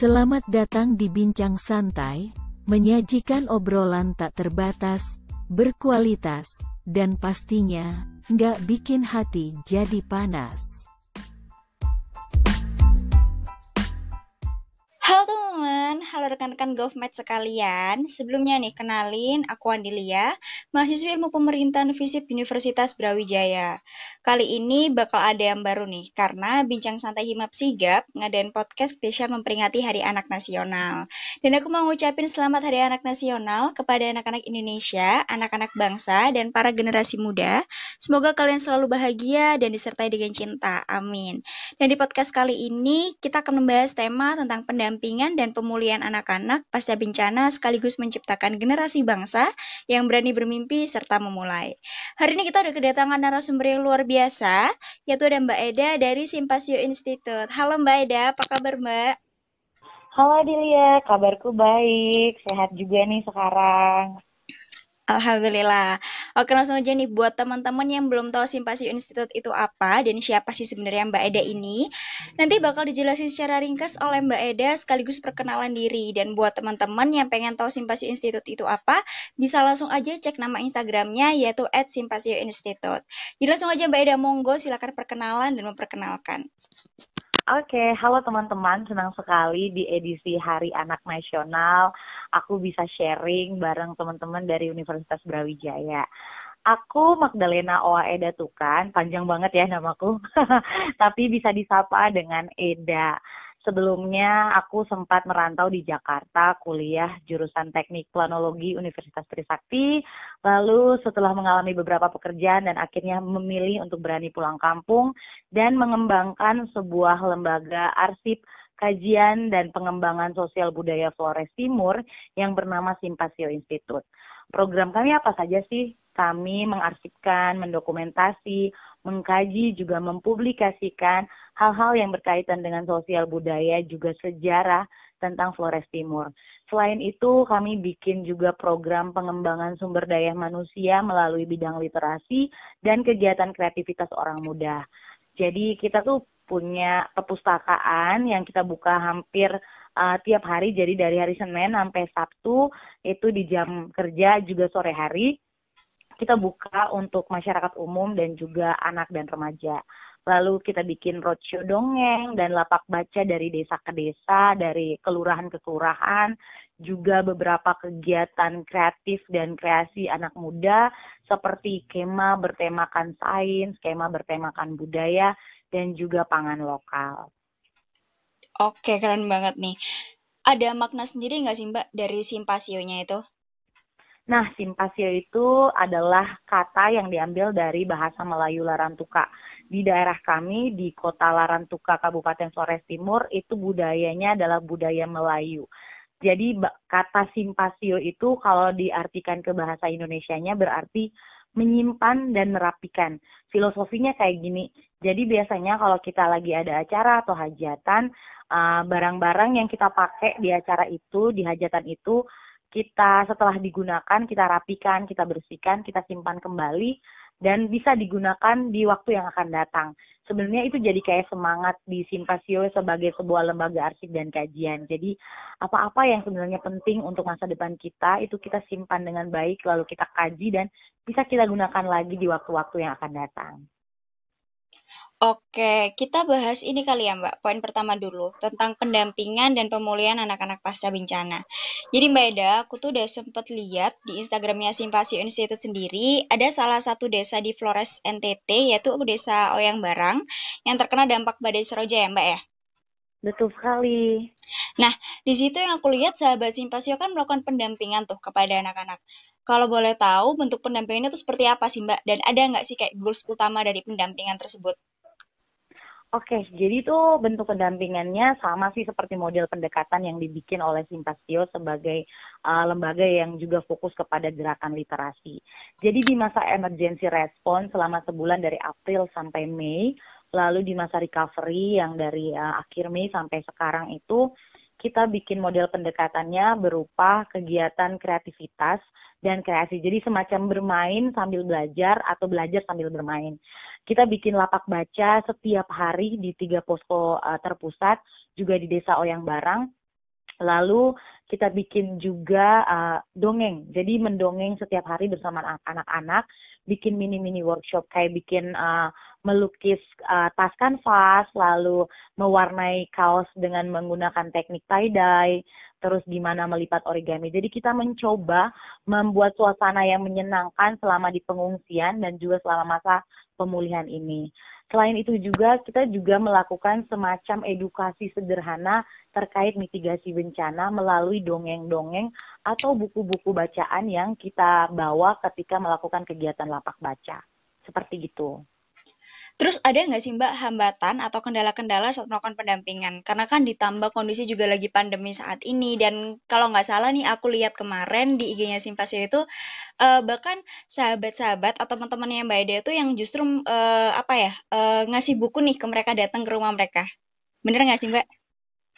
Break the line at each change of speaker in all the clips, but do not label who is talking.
Selamat datang di Bincang Santai, menyajikan obrolan tak terbatas, berkualitas, dan pastinya, nggak bikin hati jadi panas.
Halo teman-teman, halo rekan-rekan GovMed sekalian. Sebelumnya nih, kenalin aku Andilia, mahasiswa ilmu pemerintahan FISIP Universitas Brawijaya. Kali ini bakal ada yang baru nih, karena Bincang Santai Himap Sigap ngadain podcast spesial memperingati Hari Anak Nasional. Dan aku mau ngucapin selamat Hari Anak Nasional kepada anak-anak Indonesia, anak-anak bangsa, dan para generasi muda. Semoga kalian selalu bahagia dan disertai dengan cinta. Amin. Dan di podcast kali ini, kita akan membahas tema tentang pendampingan pendampingan dan pemulihan anak-anak pasca bencana sekaligus menciptakan generasi bangsa yang berani bermimpi serta memulai. Hari ini kita udah kedatangan narasumber yang luar biasa, yaitu ada Mbak Eda dari Simpasio Institute. Halo Mbak Eda, apa kabar Mbak?
Halo Dilia, kabarku baik, sehat juga nih sekarang.
Alhamdulillah. Oke langsung aja nih buat teman-teman yang belum tahu Simpasi Institute itu apa dan siapa sih sebenarnya Mbak Eda ini, nanti bakal dijelasin secara ringkas oleh Mbak Eda sekaligus perkenalan diri dan buat teman-teman yang pengen tahu Simpasi Institute itu apa, bisa langsung aja cek nama Instagramnya yaitu @simpasio_institute. Jadi langsung aja Mbak Eda monggo silakan perkenalan dan memperkenalkan.
Oke, halo teman-teman, senang sekali di edisi Hari Anak Nasional aku bisa sharing bareng teman-teman dari Universitas Brawijaya. Aku Magdalena Oa Eda Tukan, panjang banget ya namaku, tapi bisa disapa dengan Eda. Sebelumnya aku sempat merantau di Jakarta, kuliah jurusan Teknik Planologi Universitas Trisakti. Lalu setelah mengalami beberapa pekerjaan dan akhirnya memilih untuk berani pulang kampung dan mengembangkan sebuah lembaga arsip kajian dan pengembangan sosial budaya Flores Timur yang bernama Simpasio Institute. Program kami apa saja sih? Kami mengarsipkan, mendokumentasi, mengkaji, juga mempublikasikan hal-hal yang berkaitan dengan sosial budaya, juga sejarah tentang Flores Timur. Selain itu, kami bikin juga program pengembangan sumber daya manusia melalui bidang literasi dan kegiatan kreativitas orang muda. Jadi kita tuh punya perpustakaan yang kita buka hampir uh, tiap hari, jadi dari hari Senin sampai Sabtu itu di jam kerja juga sore hari kita buka untuk masyarakat umum dan juga anak dan remaja. Lalu kita bikin roadshow dongeng dan lapak baca dari desa ke desa, dari kelurahan ke kelurahan, juga beberapa kegiatan kreatif dan kreasi anak muda seperti kema bertemakan sains, kema bertemakan budaya, dan juga pangan lokal.
Oke, keren banget nih. Ada makna sendiri nggak sih Mbak dari simpasionya itu?
Nah, simpasio itu adalah kata yang diambil dari bahasa Melayu Larantuka. Di daerah kami, di kota Larantuka, Kabupaten Flores Timur, itu budayanya adalah budaya Melayu. Jadi kata simpasio itu kalau diartikan ke bahasa Indonesianya berarti menyimpan dan merapikan. Filosofinya kayak gini. Jadi biasanya kalau kita lagi ada acara atau hajatan, uh, barang-barang yang kita pakai di acara itu, di hajatan itu, kita setelah digunakan kita rapikan, kita bersihkan, kita simpan kembali dan bisa digunakan di waktu yang akan datang. Sebenarnya itu jadi kayak semangat di Simpasio sebagai sebuah lembaga arsip dan kajian. Jadi apa-apa yang sebenarnya penting untuk masa depan kita itu kita simpan dengan baik lalu kita kaji dan bisa kita gunakan lagi di waktu-waktu yang akan datang.
Oke, kita bahas ini kali ya Mbak, poin pertama dulu, tentang pendampingan dan pemulihan anak-anak pasca bencana. Jadi Mbak Eda, aku tuh udah sempet lihat di Instagramnya Simpasi Institute sendiri, ada salah satu desa di Flores NTT, yaitu desa Oyang Barang, yang terkena dampak badai Seroja ya Mbak ya?
Betul sekali.
Nah, di situ yang aku lihat sahabat Simpasio kan melakukan pendampingan tuh kepada anak-anak. Kalau boleh tahu bentuk pendampingannya itu seperti apa sih Mbak? Dan ada nggak sih kayak goals utama dari pendampingan tersebut?
Oke, jadi itu bentuk pendampingannya sama sih seperti model pendekatan yang dibikin oleh Simpasio sebagai uh, lembaga yang juga fokus kepada gerakan literasi. Jadi di masa emergency response selama sebulan dari April sampai Mei, lalu di masa recovery yang dari uh, akhir Mei sampai sekarang itu kita bikin model pendekatannya berupa kegiatan kreativitas dan kreasi. Jadi semacam bermain sambil belajar atau belajar sambil bermain. Kita bikin lapak baca setiap hari di tiga posko uh, terpusat, juga di Desa Oyang Barang. Lalu kita bikin juga uh, dongeng. Jadi mendongeng setiap hari bersama anak-anak, bikin mini-mini workshop kayak bikin uh, melukis uh, tas kanvas, lalu mewarnai kaos dengan menggunakan teknik tie-dye, terus gimana melipat origami. Jadi kita mencoba membuat suasana yang menyenangkan selama di pengungsian dan juga selama masa pemulihan ini. Selain itu juga kita juga melakukan semacam edukasi sederhana terkait mitigasi bencana melalui dongeng-dongeng atau buku-buku bacaan yang kita bawa ketika melakukan kegiatan lapak baca. Seperti itu.
Terus ada nggak sih Mbak hambatan atau kendala-kendala saat melakukan pendampingan? Karena kan ditambah kondisi juga lagi pandemi saat ini dan kalau nggak salah nih aku lihat kemarin di IG-nya Simpasio itu uh, bahkan sahabat-sahabat atau teman-teman yang Mbak Eda itu yang justru uh, apa ya uh, ngasih buku nih ke mereka datang ke rumah mereka. Bener nggak sih Mbak?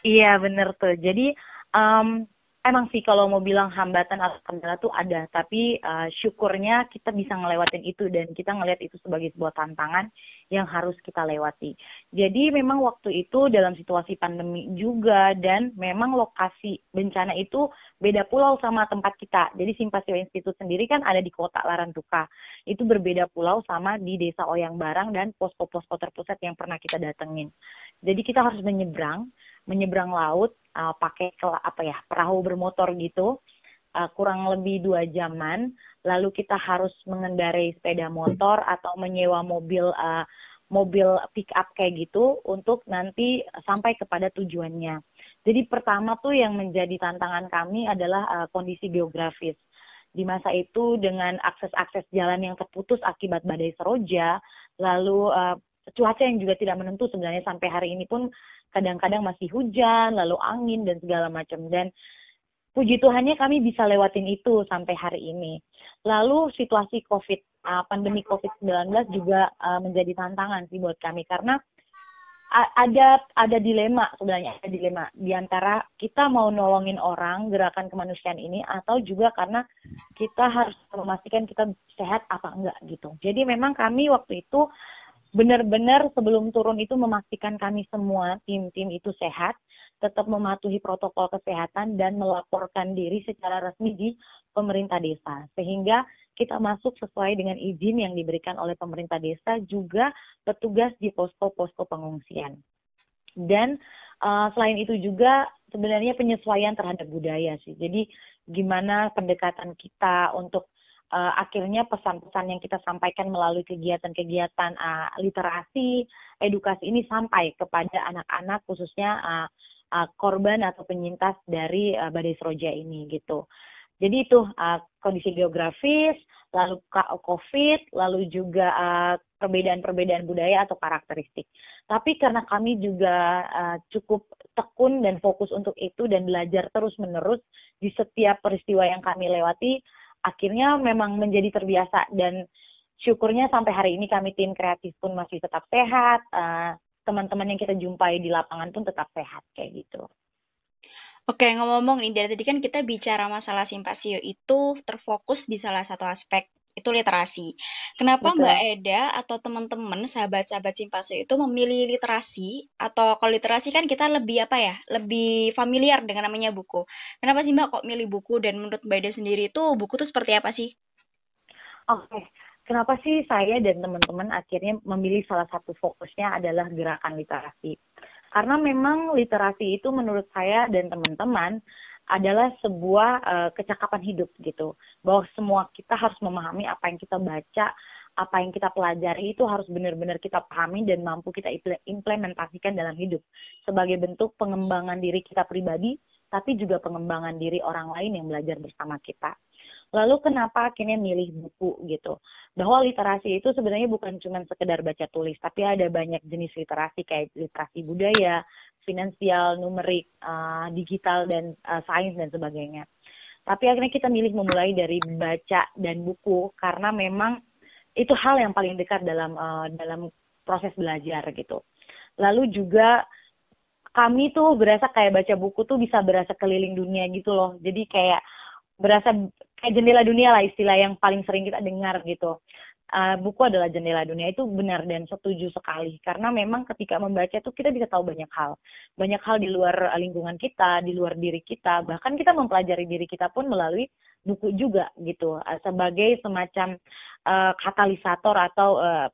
Iya bener tuh. Jadi um, emang sih kalau mau bilang hambatan atau kendala tuh ada, tapi uh, syukurnya kita bisa ngelewatin itu dan kita ngelihat itu sebagai sebuah tantangan yang harus kita lewati. Jadi memang waktu itu dalam situasi pandemi juga dan memang lokasi bencana itu beda pulau sama tempat kita. Jadi Simpasio Institute sendiri kan ada di kota Larantuka. Itu berbeda pulau sama di desa Oyang Barang dan posko-posko terpusat yang pernah kita datengin. Jadi kita harus menyeberang menyeberang laut uh, pakai apa ya perahu bermotor gitu uh, kurang lebih dua jaman lalu kita harus mengendarai sepeda motor atau menyewa mobil uh, mobil pick up kayak gitu untuk nanti sampai kepada tujuannya. Jadi pertama tuh yang menjadi tantangan kami adalah uh, kondisi geografis. Di masa itu dengan akses-akses jalan yang terputus akibat badai seroja, lalu uh, cuaca yang juga tidak menentu sebenarnya sampai hari ini pun kadang-kadang masih hujan, lalu angin dan segala macam. Dan puji Tuhannya kami bisa lewatin itu sampai hari ini. Lalu situasi COVID, uh, pandemi COVID-19 juga uh, menjadi tantangan sih buat kami karena ada ada dilema sebenarnya ada dilema di antara kita mau nolongin orang gerakan kemanusiaan ini atau juga karena kita harus memastikan kita sehat apa enggak gitu. Jadi memang kami waktu itu benar-benar sebelum turun itu memastikan kami semua tim-tim itu sehat, tetap mematuhi protokol kesehatan dan melaporkan diri secara resmi di pemerintah desa. Sehingga kita masuk sesuai dengan izin yang diberikan oleh pemerintah desa juga petugas di posko-posko pengungsian. Dan uh, selain itu juga sebenarnya penyesuaian terhadap budaya sih. Jadi gimana pendekatan kita untuk uh, akhirnya pesan-pesan yang kita sampaikan melalui kegiatan-kegiatan uh, literasi, edukasi ini sampai kepada anak-anak khususnya uh, uh, korban atau penyintas dari uh, badai seroja ini gitu. Jadi itu uh, kondisi geografis, lalu COVID, lalu juga perbedaan-perbedaan uh, budaya atau karakteristik. Tapi karena kami juga uh, cukup tekun dan fokus untuk itu dan belajar terus-menerus di setiap peristiwa yang kami lewati, akhirnya memang menjadi terbiasa dan syukurnya sampai hari ini kami tim kreatif pun masih tetap sehat uh, teman-teman yang kita jumpai di lapangan pun tetap sehat kayak gitu.
Oke, ngomong-ngomong nih, dari tadi kan kita bicara masalah simpasio itu terfokus di salah satu aspek itu literasi. Kenapa Betul. Mbak Eda atau teman-teman sahabat-sahabat Simpasio itu memilih literasi atau kalau literasi kan kita lebih apa ya, lebih familiar dengan namanya buku. Kenapa sih Mbak kok milih buku dan menurut Mbak Eda sendiri itu buku itu seperti apa sih?
Oke, kenapa sih saya dan teman-teman akhirnya memilih salah satu fokusnya adalah gerakan literasi? Karena memang literasi itu menurut saya dan teman-teman adalah sebuah uh, kecakapan hidup gitu. Bahwa semua kita harus memahami apa yang kita baca, apa yang kita pelajari itu harus benar-benar kita pahami dan mampu kita implementasikan dalam hidup sebagai bentuk pengembangan diri kita pribadi, tapi juga pengembangan diri orang lain yang belajar bersama kita. Lalu kenapa akhirnya milih buku gitu? Bahwa literasi itu sebenarnya bukan cuma sekedar baca tulis, tapi ada banyak jenis literasi kayak literasi budaya, finansial, numerik, uh, digital dan uh, sains dan sebagainya. Tapi akhirnya kita milih memulai dari baca dan buku karena memang itu hal yang paling dekat dalam uh, dalam proses belajar gitu. Lalu juga kami tuh berasa kayak baca buku tuh bisa berasa keliling dunia gitu loh. Jadi kayak berasa kayak jendela dunia lah istilah yang paling sering kita dengar gitu. Uh, buku adalah jendela dunia. Itu benar dan setuju sekali. Karena memang ketika membaca itu kita bisa tahu banyak hal. Banyak hal di luar lingkungan kita di luar diri kita. Bahkan kita mempelajari diri kita pun melalui buku juga gitu. Uh, sebagai semacam uh, katalisator atau uh,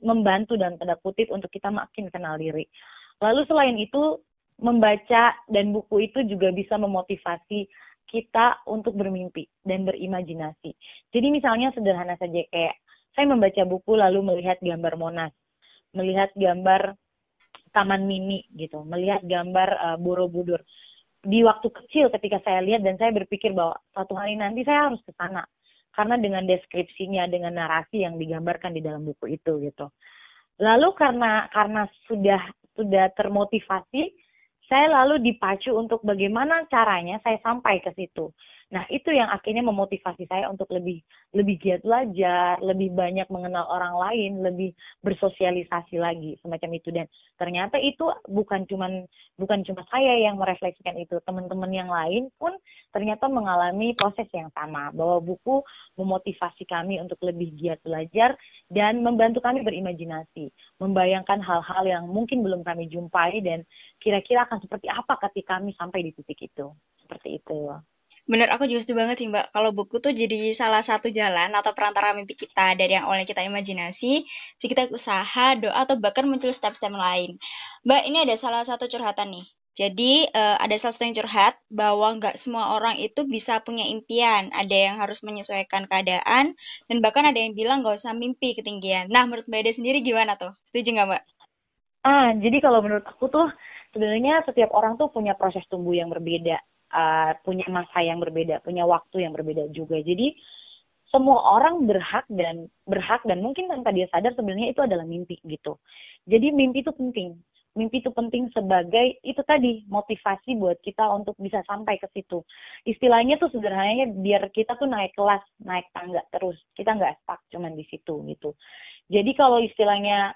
membantu dan tanda kutip untuk kita makin kenal diri. Lalu selain itu membaca dan buku itu juga bisa memotivasi kita untuk bermimpi dan berimajinasi. Jadi misalnya sederhana saja kayak saya membaca buku lalu melihat gambar Monas, melihat gambar Taman Mini gitu, melihat gambar uh, Borobudur. Di waktu kecil ketika saya lihat dan saya berpikir bahwa satu hari nanti saya harus ke sana karena dengan deskripsinya, dengan narasi yang digambarkan di dalam buku itu gitu. Lalu karena karena sudah sudah termotivasi, saya lalu dipacu untuk bagaimana caranya saya sampai ke situ. Nah, itu yang akhirnya memotivasi saya untuk lebih lebih giat belajar, lebih banyak mengenal orang lain, lebih bersosialisasi lagi semacam itu dan ternyata itu bukan cuman bukan cuma saya yang merefleksikan itu, teman-teman yang lain pun ternyata mengalami proses yang sama bahwa buku memotivasi kami untuk lebih giat belajar dan membantu kami berimajinasi, membayangkan hal-hal yang mungkin belum kami jumpai dan kira-kira akan seperti apa ketika kami sampai di titik itu. Seperti itu.
Bener, aku juga setuju banget sih Mbak. Kalau buku tuh jadi salah satu jalan atau perantara mimpi kita dari yang awalnya kita imajinasi, jadi kita usaha, doa, atau bahkan muncul step-step lain. Mbak, ini ada salah satu curhatan nih. Jadi uh, ada salah satu yang curhat bahwa nggak semua orang itu bisa punya impian. Ada yang harus menyesuaikan keadaan dan bahkan ada yang bilang nggak usah mimpi ketinggian. Nah, menurut Mbak Ede sendiri gimana tuh? Setuju nggak Mbak?
Ah, jadi kalau menurut aku tuh sebenarnya setiap orang tuh punya proses tumbuh yang berbeda uh, punya masa yang berbeda, punya waktu yang berbeda juga. Jadi semua orang berhak dan berhak dan mungkin tanpa dia sadar sebenarnya itu adalah mimpi gitu. Jadi mimpi itu penting. Mimpi itu penting sebagai itu tadi motivasi buat kita untuk bisa sampai ke situ. Istilahnya tuh sederhananya biar kita tuh naik kelas, naik tangga terus. Kita nggak stuck cuman di situ gitu. Jadi kalau istilahnya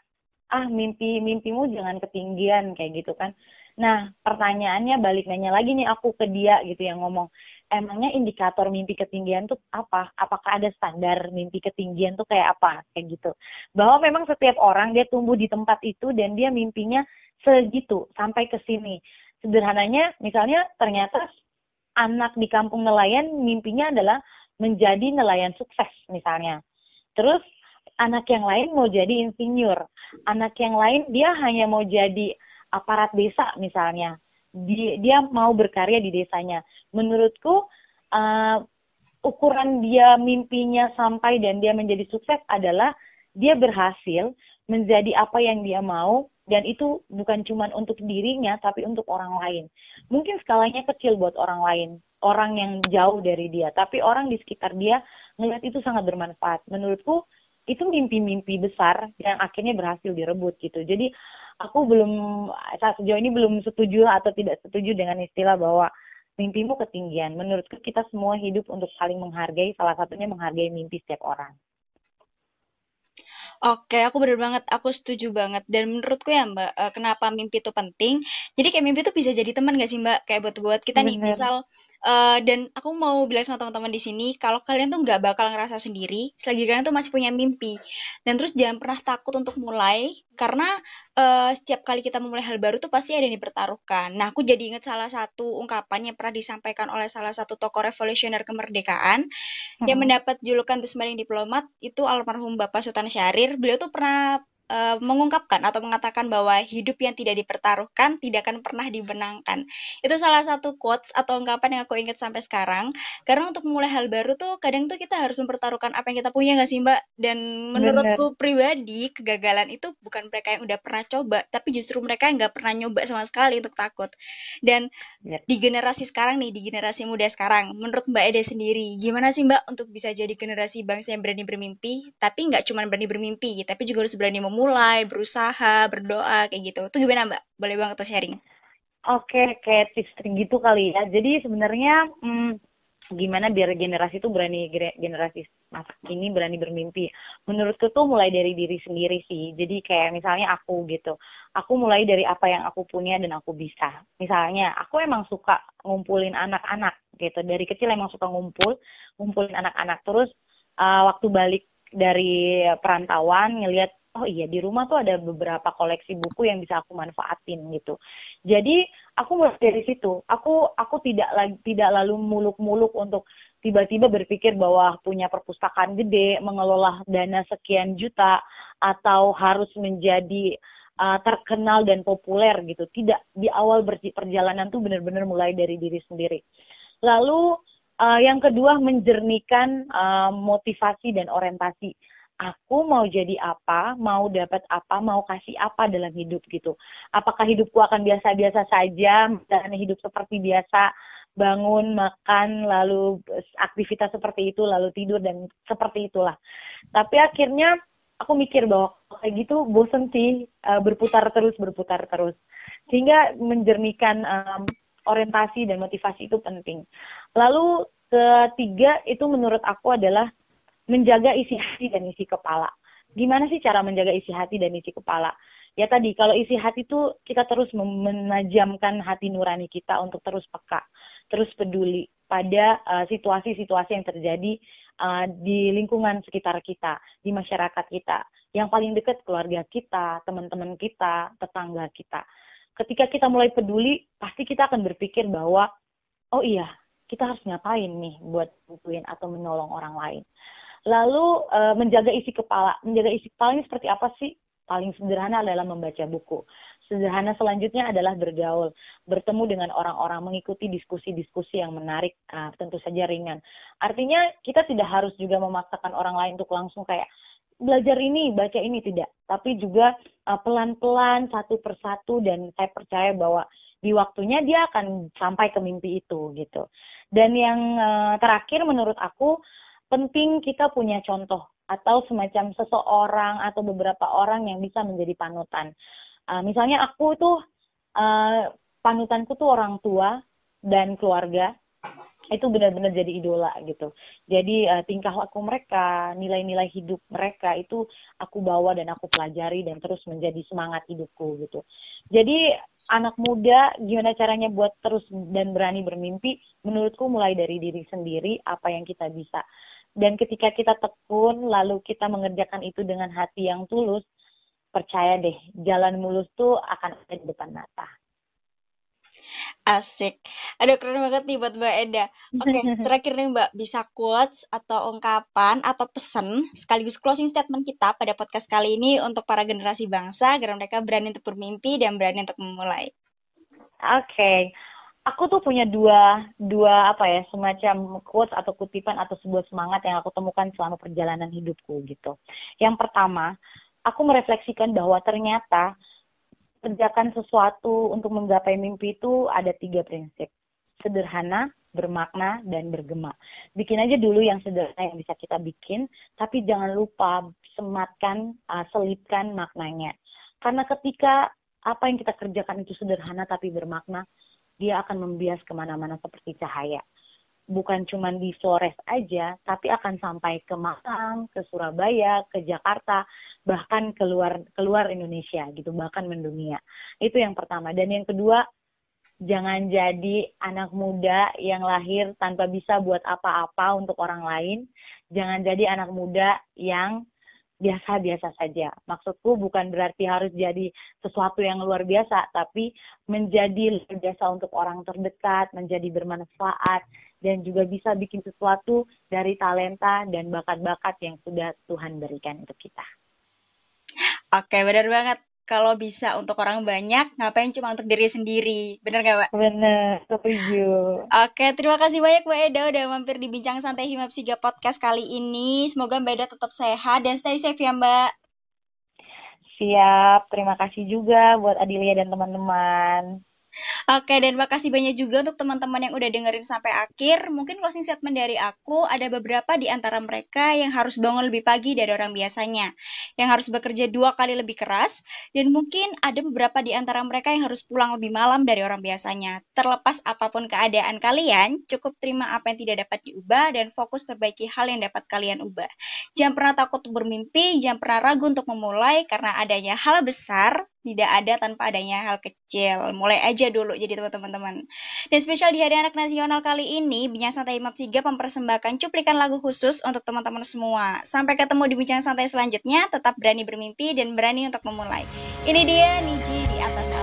ah mimpi mimpimu jangan ketinggian kayak gitu kan Nah, pertanyaannya balik nanya lagi nih aku ke dia gitu yang ngomong, emangnya indikator mimpi ketinggian tuh apa? Apakah ada standar mimpi ketinggian tuh kayak apa? Kayak gitu. Bahwa memang setiap orang dia tumbuh di tempat itu dan dia mimpinya segitu sampai ke sini. Sederhananya misalnya ternyata anak di kampung nelayan mimpinya adalah menjadi nelayan sukses misalnya. Terus anak yang lain mau jadi insinyur. Anak yang lain dia hanya mau jadi aparat desa misalnya dia, dia mau berkarya di desanya menurutku uh, ukuran dia mimpinya sampai dan dia menjadi sukses adalah dia berhasil menjadi apa yang dia mau dan itu bukan cuma untuk dirinya tapi untuk orang lain. Mungkin skalanya kecil buat orang lain, orang yang jauh dari dia, tapi orang di sekitar dia melihat itu sangat bermanfaat. Menurutku itu mimpi-mimpi besar yang akhirnya berhasil direbut gitu. Jadi aku belum saat sejauh ini belum setuju atau tidak setuju dengan istilah bahwa mimpimu ketinggian. Menurutku kita semua hidup untuk saling menghargai, salah satunya menghargai mimpi setiap orang.
Oke, aku bener banget, aku setuju banget. Dan menurutku ya Mbak, uh, kenapa mimpi itu penting? Jadi kayak mimpi itu bisa jadi teman gak sih Mbak? Kayak buat buat kita nih, misal Uh, dan aku mau bilang sama teman-teman di sini, kalau kalian tuh nggak bakal ngerasa sendiri, selagi kalian tuh masih punya mimpi. Dan terus jangan pernah takut untuk mulai, karena uh, setiap kali kita memulai hal baru tuh pasti ada yang dipertaruhkan. Nah, aku jadi ingat salah satu ungkapan yang pernah disampaikan oleh salah satu tokoh revolusioner kemerdekaan hmm. yang mendapat julukan The Smiling Diplomat itu almarhum Bapak Sultan Syahrir. Beliau tuh pernah uh, mengungkapkan atau mengatakan bahwa hidup yang tidak dipertaruhkan tidak akan pernah dibenangkan. Itu salah satu quotes atau ungkapan yang aku ingat sampai sekarang. Karena untuk memulai hal baru tuh kadang tuh kita harus mempertaruhkan apa yang kita punya nggak sih Mbak? Dan menurutku Bener. pribadi kegagalan itu bukan mereka yang udah pernah coba, tapi justru mereka yang nggak pernah nyoba sama sekali untuk takut. Dan ya. di generasi sekarang nih, di generasi muda sekarang, menurut Mbak Ede sendiri, gimana sih Mbak untuk bisa jadi generasi bangsa yang berani bermimpi, tapi nggak cuma berani bermimpi, tapi juga harus berani memulai memulai, berusaha, berdoa kayak gitu. Itu gimana Mbak? Boleh banget tuh sharing.
Oke, kayak tips gitu kali ya. Jadi sebenarnya hmm, gimana biar generasi itu berani generasi masa kini berani bermimpi. Menurutku tuh mulai dari diri sendiri sih. Jadi kayak misalnya aku gitu. Aku mulai dari apa yang aku punya dan aku bisa. Misalnya aku emang suka ngumpulin anak-anak gitu. Dari kecil emang suka ngumpul, ngumpulin anak-anak. Terus uh, waktu balik dari perantauan ngelihat oh iya di rumah tuh ada beberapa koleksi buku yang bisa aku manfaatin gitu. Jadi aku mulai dari situ. Aku aku tidak lagi tidak lalu muluk-muluk untuk tiba-tiba berpikir bahwa punya perpustakaan gede, mengelola dana sekian juta atau harus menjadi uh, terkenal dan populer gitu. Tidak di awal perjalanan tuh benar-benar mulai dari diri sendiri. Lalu uh, yang kedua menjernihkan uh, motivasi dan orientasi aku mau jadi apa, mau dapat apa, mau kasih apa dalam hidup gitu. Apakah hidupku akan biasa-biasa saja, misalnya hidup seperti biasa, bangun, makan, lalu aktivitas seperti itu, lalu tidur dan seperti itulah. Tapi akhirnya aku mikir bahwa kayak gitu bosen sih uh, berputar terus, berputar terus. Sehingga menjernihkan um, orientasi dan motivasi itu penting. Lalu ketiga itu menurut aku adalah menjaga isi hati dan isi kepala. Gimana sih cara menjaga isi hati dan isi kepala? Ya tadi, kalau isi hati itu kita terus menajamkan hati nurani kita untuk terus peka, terus peduli pada uh, situasi-situasi uh, yang terjadi uh, di lingkungan sekitar kita, di masyarakat kita. Yang paling dekat keluarga kita, teman-teman kita, tetangga kita. Ketika kita mulai peduli, pasti kita akan berpikir bahwa, oh iya, kita harus ngapain nih buat bukuin atau menolong orang lain. Lalu uh, menjaga isi kepala. Menjaga isi kepala ini seperti apa sih? Paling sederhana adalah membaca buku. Sederhana selanjutnya adalah bergaul, bertemu dengan orang-orang, mengikuti diskusi-diskusi yang menarik, uh, tentu saja ringan. Artinya kita tidak harus juga memaksakan orang lain untuk langsung kayak belajar ini, baca ini tidak, tapi juga uh, pelan-pelan satu persatu dan saya percaya bahwa di waktunya dia akan sampai ke mimpi itu gitu. Dan yang uh, terakhir menurut aku penting kita punya contoh atau semacam seseorang atau beberapa orang yang bisa menjadi panutan. Uh, misalnya aku tuh uh, panutanku tuh orang tua dan keluarga itu benar-benar jadi idola gitu. Jadi uh, tingkah laku mereka, nilai-nilai hidup mereka itu aku bawa dan aku pelajari dan terus menjadi semangat hidupku gitu. Jadi anak muda gimana caranya buat terus dan berani bermimpi? Menurutku mulai dari diri sendiri apa yang kita bisa dan ketika kita tekun, lalu kita mengerjakan itu dengan hati yang tulus, percaya deh, jalan mulus tuh akan ada di depan mata.
Asik. Aduh keren banget nih buat Mbak Eda. Oke, okay, terakhir nih Mbak, bisa quotes atau ungkapan atau pesan sekaligus closing statement kita pada podcast kali ini untuk para generasi bangsa agar mereka berani untuk bermimpi dan berani untuk memulai.
Oke. Okay aku tuh punya dua dua apa ya semacam quotes atau kutipan atau sebuah semangat yang aku temukan selama perjalanan hidupku gitu. Yang pertama, aku merefleksikan bahwa ternyata kerjakan sesuatu untuk menggapai mimpi itu ada tiga prinsip. Sederhana, bermakna, dan bergema. Bikin aja dulu yang sederhana yang bisa kita bikin, tapi jangan lupa sematkan, uh, selipkan maknanya. Karena ketika apa yang kita kerjakan itu sederhana tapi bermakna, dia akan membias ke mana-mana seperti cahaya. Bukan cuma di Flores aja, tapi akan sampai ke Malang, ke Surabaya, ke Jakarta, bahkan keluar keluar Indonesia gitu, bahkan mendunia. Itu yang pertama. Dan yang kedua, jangan jadi anak muda yang lahir tanpa bisa buat apa-apa untuk orang lain. Jangan jadi anak muda yang biasa-biasa saja. Maksudku bukan berarti harus jadi sesuatu yang luar biasa, tapi menjadi luar biasa untuk orang terdekat, menjadi bermanfaat, dan juga bisa bikin sesuatu dari talenta dan bakat-bakat yang sudah Tuhan berikan untuk kita.
Oke, benar banget kalau bisa untuk orang banyak, ngapain cuma untuk diri sendiri? Bener gak, Mbak?
Bener, setuju.
Oke, terima kasih banyak Mbak Eda udah mampir di Bincang Santai Himap Siga Podcast kali ini. Semoga Mbak Eda tetap sehat dan stay safe ya, Mbak.
Siap, terima kasih juga buat Adilia dan teman-teman.
Oke, dan makasih banyak juga untuk teman-teman yang udah dengerin sampai akhir. Mungkin closing statement dari aku, ada beberapa di antara mereka yang harus bangun lebih pagi dari orang biasanya, yang harus bekerja dua kali lebih keras, dan mungkin ada beberapa di antara mereka yang harus pulang lebih malam dari orang biasanya. Terlepas apa pun keadaan kalian, cukup terima apa yang tidak dapat diubah dan fokus perbaiki hal yang dapat kalian ubah. Jangan pernah takut bermimpi, jangan pernah ragu untuk memulai, karena adanya hal besar tidak ada tanpa adanya hal kecil. Mulai aja dulu jadi teman-teman. Dan spesial di Hari Anak Nasional kali ini, Bincang Santai Imam Sigap mempersembahkan cuplikan lagu khusus untuk teman-teman semua. Sampai ketemu di Bincang Santai selanjutnya, tetap berani bermimpi dan berani untuk memulai. Ini dia Niji di atas.